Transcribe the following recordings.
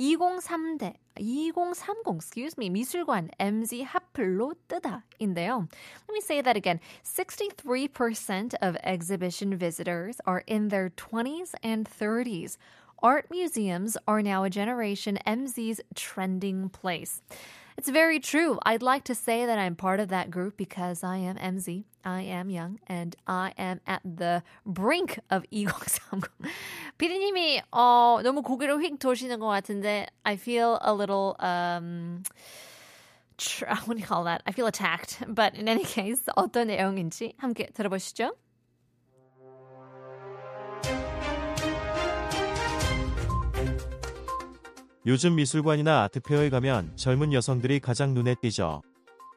203대 2030, excuse me, 미술관 MZ 핫플로 뜨다인데요. Let me say that again. 63% of exhibition visitors are in their 20s and 30s. Art museums are now a generation MZ's trending place. It's very true. I'd like to say that I'm part of that group because I am MZ. I am young and I am at the brink of 2030. 피디님이 어, 너무 고개를 휙 도시는 것 같은데 I feel a little um tr- what do you call that? I feel attacked. But in any case, 어떤 내용인지 함께 들어보시죠. 요즘 미술관이나 아트페어에 가면 젊은 여성들이 가장 눈에 띄죠.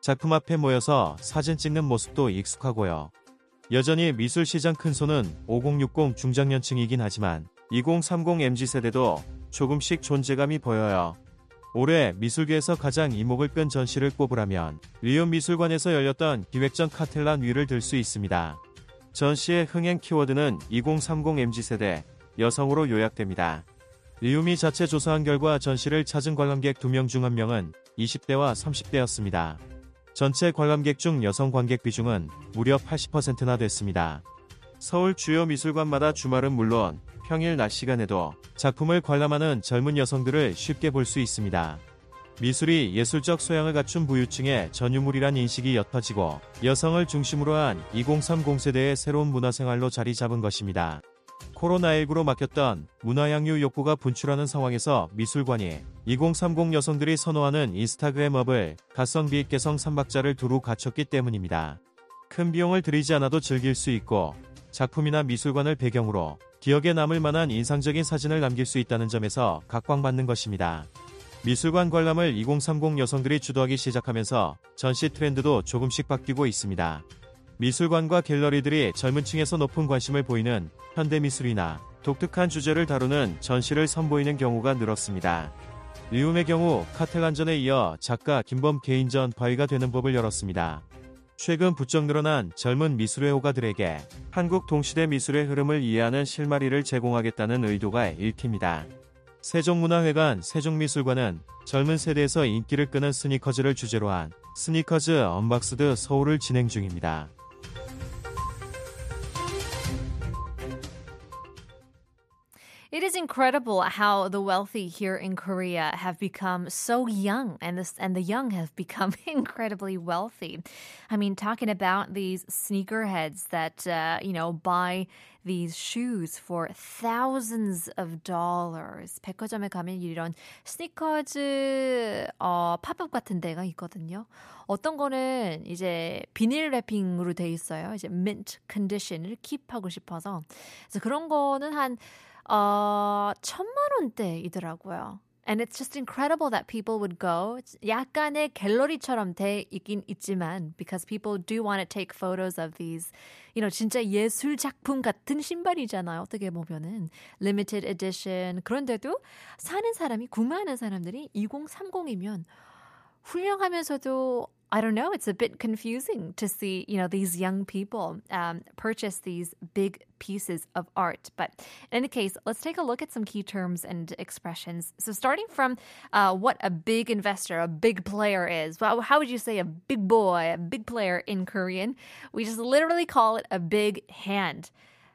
작품 앞에 모여서 사진 찍는 모습도 익숙하고요. 여전히 미술 시장 큰 손은 5060 중장년층이긴 하지만 2030 MZ 세대도 조금씩 존재감이 보여요. 올해 미술계에서 가장 이목을 끈 전시를 꼽으라면 리온 미술관에서 열렸던 기획전 카텔란 위를 들 수 있습니다. 전시의 흥행 키워드는 2030 MZ 세대 여성으로 요약됩니다. 리움이 자체 조사한 결과 전시를 찾은 관람객 2명 중 1명은 20대와 30대였습니다. 전체 관람객 중 여성 관객 비중은 무려 80%나 됐습니다. 서울 주요 미술관마다 주말은 물론 평일 낮 시간에도 작품을 관람하는 젊은 여성들을 쉽게 볼 수 있습니다. 미술이 예술적 소양을 갖춘 부유층의 전유물이란 인식이 옅어지고 여성을 중심으로 한 2030 세대의 새로운 문화생활로 자리 잡은 것입니다. 코로나19로 막혔던 문화양유 욕구가 분출하는 상황에서 미술관이 2030 여성들이 선호하는 인스타그램 업을 가성비 개성 3박자를 두루 갖췄기 때문입니다. 큰 비용을 들이지 않아도 즐길 수 있고 작품이나 미술관을 배경으로 기억에 남을 만한 인상적인 사진을 남길 수 있다는 점에서 각광받는 것입니다. 미술관 관람을 2030 여성들이 주도하기 시작하면서 전시 트렌드도 조금씩 바뀌고 있습니다. 미술관과 갤러리들이 젊은 층에서 높은 관심을 보이는 현대미술이나 독특한 주제를 다루는 전시를 선보이는 경우가 늘었습니다. 리움의 경우 카텔란전에 이어 작가 김범 개인전 바위가 되는 법을 열었습니다. 최근 부쩍 늘어난 젊은 미술의 호가들에게 한국 동시대 미술의 흐름을 이해하는 실마리를 제공하겠다는 의도가 읽힙니다. 세종문화회관 세종미술관은 젊은 세대에서 인기를 끄는 스니커즈를 주제로 한 스니커즈 언박스드 서울을 진행 중입니다. It is incredible how the wealthy here in Korea have become so young and this and the young have become incredibly wealthy. I mean, talking about these sneakerheads that uh, you know buy these shoes for thousands of dollars. 백화점에 가면 이런 스니커즈 어, 팝업 같은 데가 있거든요. 어떤 거는 이제 비닐 랩핑으로 돼 있어요. 이제 mint condition을 킵하고 싶어서. 그래서 그런 거는 한 어, 천만 원대이더라고요. And it's just incredible that people would go. 약간의 갤러리처럼 돼 있긴 있지만 because people do want to take photos of these. You know, 진짜 예술 작품 같은 신발이잖아요. 어떻게 보면은 limited edition. 그런데도 사는 사람이 구매하는 사람들이 2030이면 훌륭하면서도 I don't know. It's a bit confusing to see, you know, these young people um, purchase these big pieces of art. But in any case, let's take a look at some key terms and expressions. So, starting from uh, what a big investor, a big player is. Well, how would you say a big boy, a big player in Korean? We just literally call it a big hand.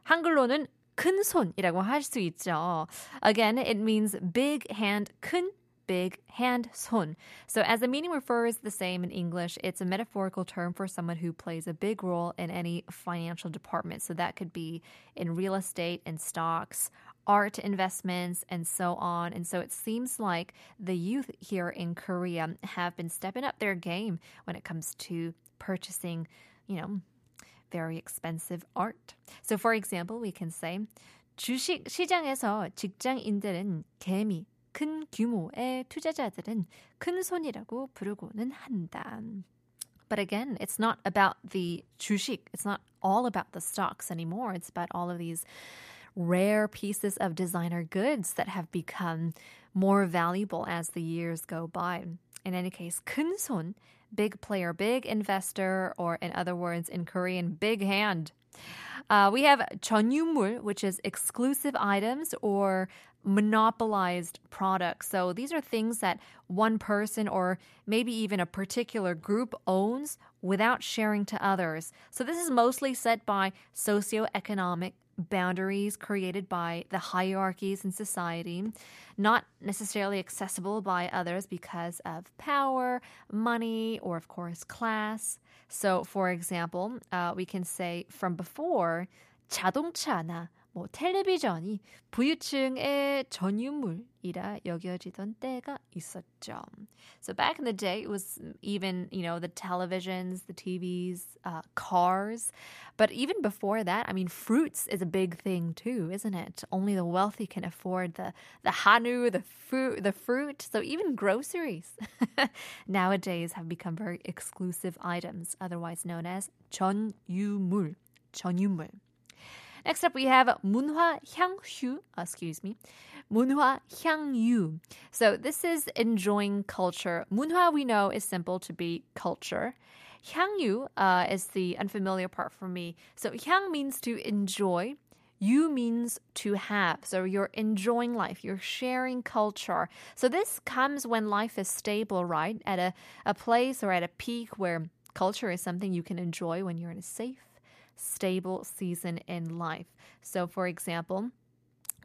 한글로는 큰 손이라고 할 수 있죠. Again, it means big hand, 큰 big hand 손. So as the meaning refers the same in English, it's a metaphorical term for someone who plays a big role in any financial department. So that could be in real estate and stocks, art investments, and so on. And so it seems like the youth here in Korea have been stepping up their game when it comes to purchasing, you know, very expensive art. So for example, we can say 주식 시장에서 직장인들은 개미 큰 규모의 투자자들은 큰 손이라고 부르고는 한다. But again, it's not about the 주식. It's not all about the stocks anymore. It's about all of these rare pieces of designer goods that have become more valuable as the years go by. In any case, 큰손, big player, big investor, or in other words, in Korean, big hand. Uh, we have 전유물, which is exclusive items or monopolized products. So these are things that one person or maybe even a particular group owns without sharing to others. So this is mostly set by socioeconomic boundaries created by the hierarchies in society, not necessarily accessible by others because of power, money, or of course, class. So, for example, uh, we can say from before, 자동차나 뭐 텔레비전이 부유층의 전유물이라 여겨지던 때가 있었죠. So back in the day, it was even, you know, the televisions, the TVs, uh, cars. But even before that, I mean, fruits is a big thing too, isn't it? Only the wealthy can afford the, the hanu, the fruit, the fruit. So even groceries nowadays have become very exclusive items, otherwise known as 전유물, 전유물. Next up, we have 문화 향유. Excuse me. 문화 향유. So this is enjoying culture. 문화 we know is simple to be culture. 향유 uh, is the unfamiliar part for me. So 향 means to enjoy. You means to have. So you're enjoying life. You're sharing culture. So this comes when life is stable, right? At a, a place or at a peak where culture is something you can enjoy when you're in a safe stable season in life. So, for example,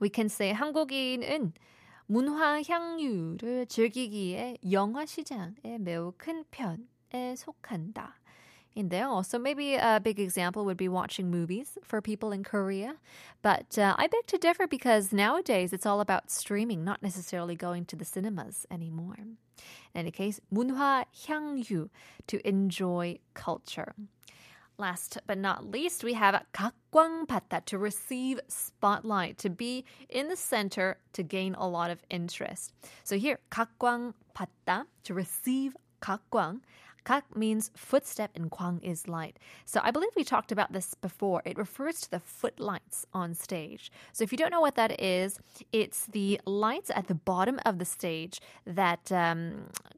we can say 한국인은 문화 향유를 즐기기에 영화 시장에 매우 큰 편에 속한다. In there, also maybe a big example would be watching movies for people in Korea. But uh, I beg to differ because nowadays it's all about streaming, not necessarily going to the cinemas anymore. In any case, 문화 향유, to enjoy culture. Last but not least, we have 각광받다 to receive spotlight, to be in the center, to gain a lot of interest. So here, 각광받다 to receive 각광. Kak means footstep and kwang is light. So I believe we talked about this before. It refers to the footlights on stage. So if you don't know what that is, it's the lights at the bottom of the stage that um, uh,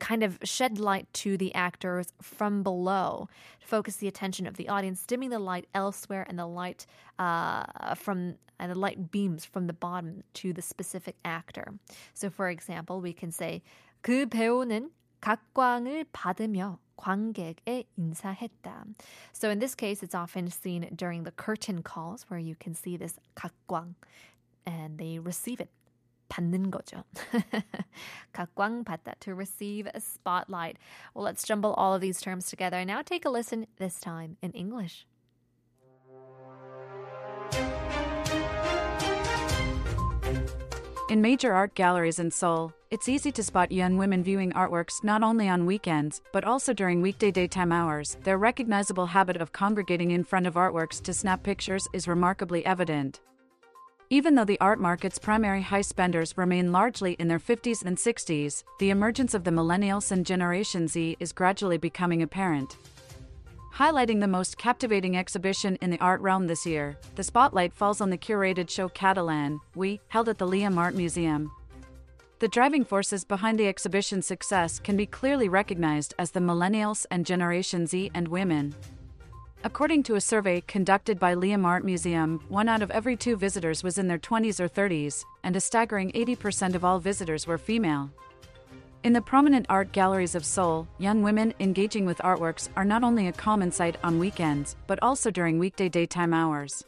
kind of shed light to the actors from below, focus the attention of the audience, dimming the light elsewhere, and the light uh, from and the light beams from the bottom to the specific actor. So, for example, we can say 그 배우는 각광을 받으며 관객에 인사했다. So in this case, it's often seen during the curtain calls where you can see this 각광 and they receive it 받는 거죠. 각광받다 to receive a spotlight. Well, let's jumble all of these terms together. Now take a listen this time in English. In major art galleries in Seoul, it's easy to spot young women viewing artworks not only on weekends, but also during weekday daytime hours. Their recognizable habit of congregating in front of artworks to snap pictures is remarkably evident. Even though the art market's primary high spenders remain largely in their 50s and 60s, the emergence of the millennials and Generation Z is gradually becoming apparent. Highlighting the most captivating exhibition in the art realm this year, the spotlight falls on the curated show Cattelan, We, held at the Leeum Art Museum. The driving forces behind the exhibition's success can be clearly recognized as the millennials and Generation Z and women. According to a survey conducted by Leeum Art Museum, one out of every two visitors was in their 20s or 30s, and a staggering 80% of all visitors were female. In the prominent art galleries of Seoul, young women engaging with artworks are not only a common sight on weekends, but also during weekday daytime hours.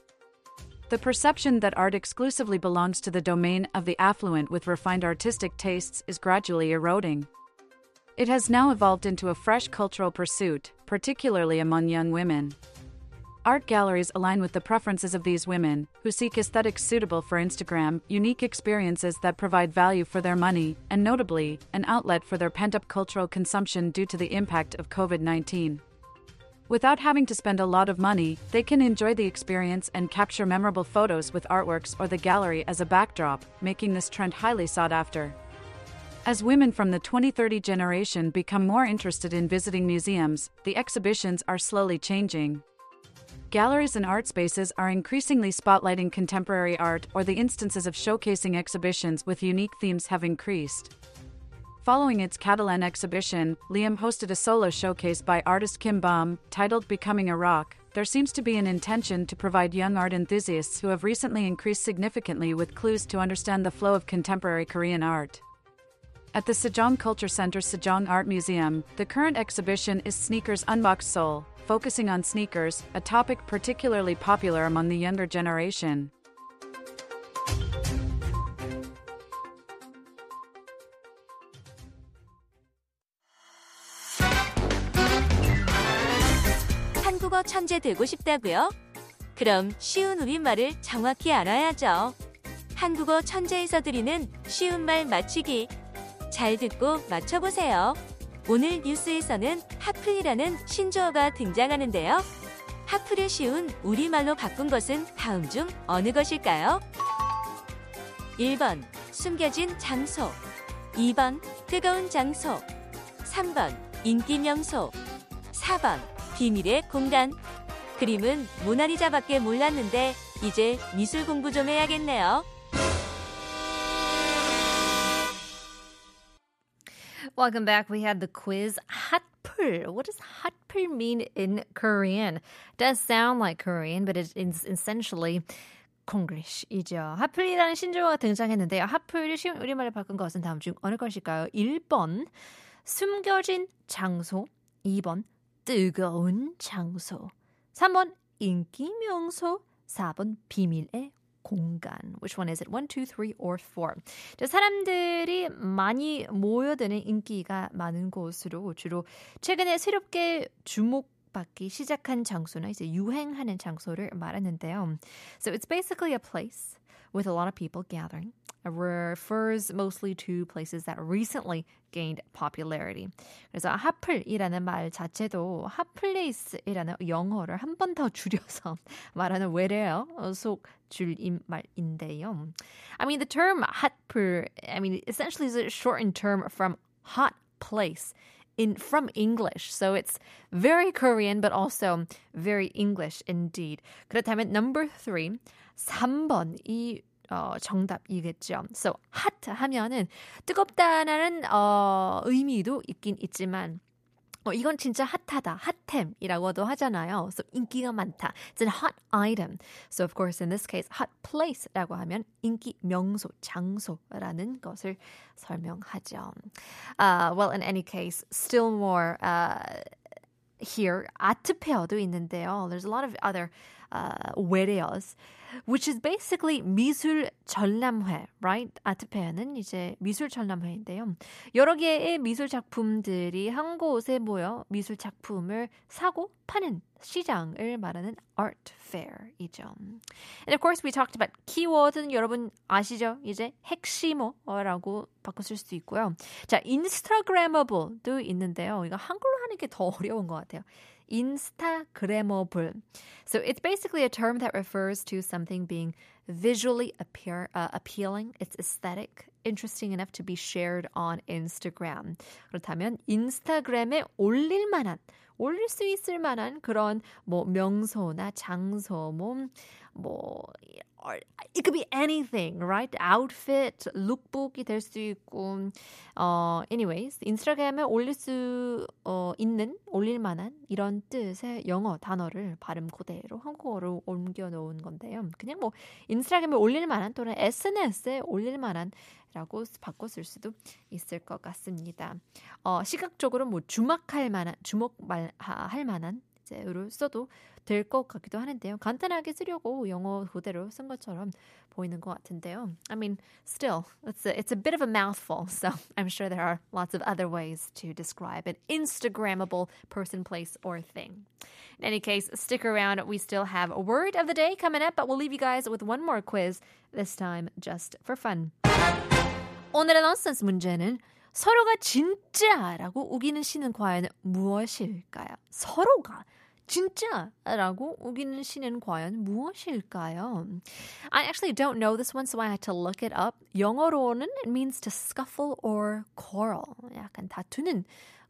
The perception that art exclusively belongs to the domain of the affluent with refined artistic tastes is gradually eroding. It has now evolved into a fresh cultural pursuit, particularly among young women. Art galleries align with the preferences of these women, who seek aesthetics suitable for Instagram, unique experiences that provide value for their money, and notably, an outlet for their pent up cultural consumption due to the impact of COVID 19. Without having to spend a lot of money, they can enjoy the experience and capture memorable photos with artworks or the gallery as a backdrop, making this trend highly sought after. As women from the 2030 generation become more interested in visiting museums, the exhibitions are slowly changing. Galleries and art spaces are increasingly spotlighting contemporary art, or the instances of showcasing exhibitions with unique themes have increased. Following its Cattelan exhibition, Leeum hosted a solo showcase by artist Kim Beom titled Becoming a Rock. There seems to be an intention to provide young art enthusiasts who have recently increased significantly with clues to understand the flow of contemporary Korean art. At the Sejong Culture Center Sejong Art Museum, the current exhibition is Sneakers Unboxed Seoul, focusing on sneakers, a topic particularly popular among the younger generation. 한국어 천재 되고 싶다고요? 그럼 쉬운 우리말을 정확히 알아야죠. 한국어 천재에서 드리는 쉬운 말 맞히기 잘 듣고 맞춰보세요. 오늘 뉴스에서는 하플이라는 신조어가 등장하는데요. 하플을 쉬운 우리말로 바꾼 것은 다음 중 어느 것일까요? 1번 숨겨진 장소 2번 뜨거운 장소 3번 인기 명소 4번 비밀의 공간 그림은 모나리자밖에 몰랐는데 이제 미술 공부 좀 해야겠네요. Welcome back. We had the quiz hatpul. What does hatpul mean in Korean? It does sound like Korean, but it's essentially Konglish이죠. 핫플이라는 신조어가 등장했는데요. 핫플이 쉬운 우리말을 바꾼 것은 다음 중 어느 것일까요? 1번 숨겨진 장소 2번 뜨거운 장소 3번 인기 명소 4번 비밀의 공간. Which one is it? 1, 2, 3, or 4? 자, 사람들이 많이 모여드는 인기가 많은 곳으로 주로 최근에 새롭게 주목 받기 시작한 장소나 이제 유행하는 장소를 말하는데요. So it's basically a place with a lot of people gathering. It refers mostly to places that recently gained popularity. 그래서 핫플이라는 말 자체도 핫플레이스이라는 영어를 한 번 더 줄여서 말하는 외래어 속 줄임말인데요. I mean, the term 핫플, I mean, essentially is a shortened term from hot place in from English. So it's very Korean, but also very English indeed. 그렇다면 number three, 3번이 어, 정답이겠죠. So hot 하면은 뜨겁다라는 어, 의미도 있긴 있지만 어, 이건 진짜 핫하다, 핫템이라고도 하잖아요. So 인기가 많다. It's a hot item. So of course in this case hot place라고 하면 인기 명소, 장소라는 것을 설명하죠. Uh, well in any case, still more uh, here 아트 페어도 있는데요. There's a lot of other uh, 외래어s. which is basically 미술 전람회, right? 아트 페어는 이제 미술 전람회인데요. 여러 개의 미술 작품들이 한 곳에 모여 미술 작품을 사고 파는 시장을 말하는 art fair이죠. And of course we talked about keyword는 여러분 아시죠? 이제 핵심어라고 바꿔 쓸수 있고요. 자, instagramable도 있는데요. 이거 한글로 게더 어려운 것 같아요. Instagrammable. So it's basically a term that refers to something being visually appear, uh, appealing. It's aesthetic, interesting enough to be shared on Instagram. 그렇다면 인스타그램에 올릴 만한 올릴 수 있을 만한 그런 뭐 명소나 장소 뭐뭐 it could be anything, right? Outfit, lookbook이 될 수 있고, 어, anyways, 인스타그램에 올릴 수 어, 있는, 올릴 만한 이런 뜻의 영어 단어를 발음 그대로 한국어로 옮겨 놓은 건데요. 그냥 뭐 인스타그램에 올릴 만한 또는 SNS에 올릴 만한 라고 바꿔 쓸 수도 있을 것 같습니다. 어, 시각적으로 뭐 주목할 만한, 주목할 만한 이제로 써도 될 것 같기도 하는데요. 간단하게 쓰려고 영어 그대로 쓴 것처럼 보이는 것 같은데요. I mean, still, it's a, it's a bit of a mouthful, so I'm sure there are lots of other ways to describe an Instagrammable person, place, or thing. In any case, stick around. We still have a word of the day coming up, but we'll leave you guys with one more quiz, this time just for fun. 오늘의 넌센스 문제는 서로가 진짜라고 우기는 시는 과연 무엇일까요? 서로가 진짜 라고 우기는 시는 과연 무엇일까요? I actually don't know this one, so I had to look it up. 영어로는 it means to scuffle or quarrel. 약간 다투는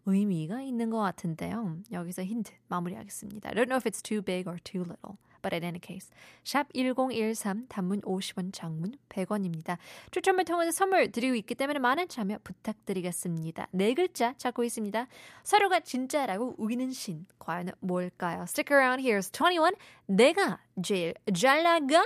의미가 있는 것 같은데요. 여기서 힌트 마무리하겠습니다. I don't know if it's too big or too little. But in any case, 샵 1013 단문 50원 장문 100원입니다. 추첨을 통해서 선물 드리고 있기 때문에 많은 참여 부탁드리겠습니다. 네 글자 찾고 있습니다. 서로가 진짜라고 우기는 신 과연 뭘까요? Stick around, here's 21. 내가 제일 잘 나가.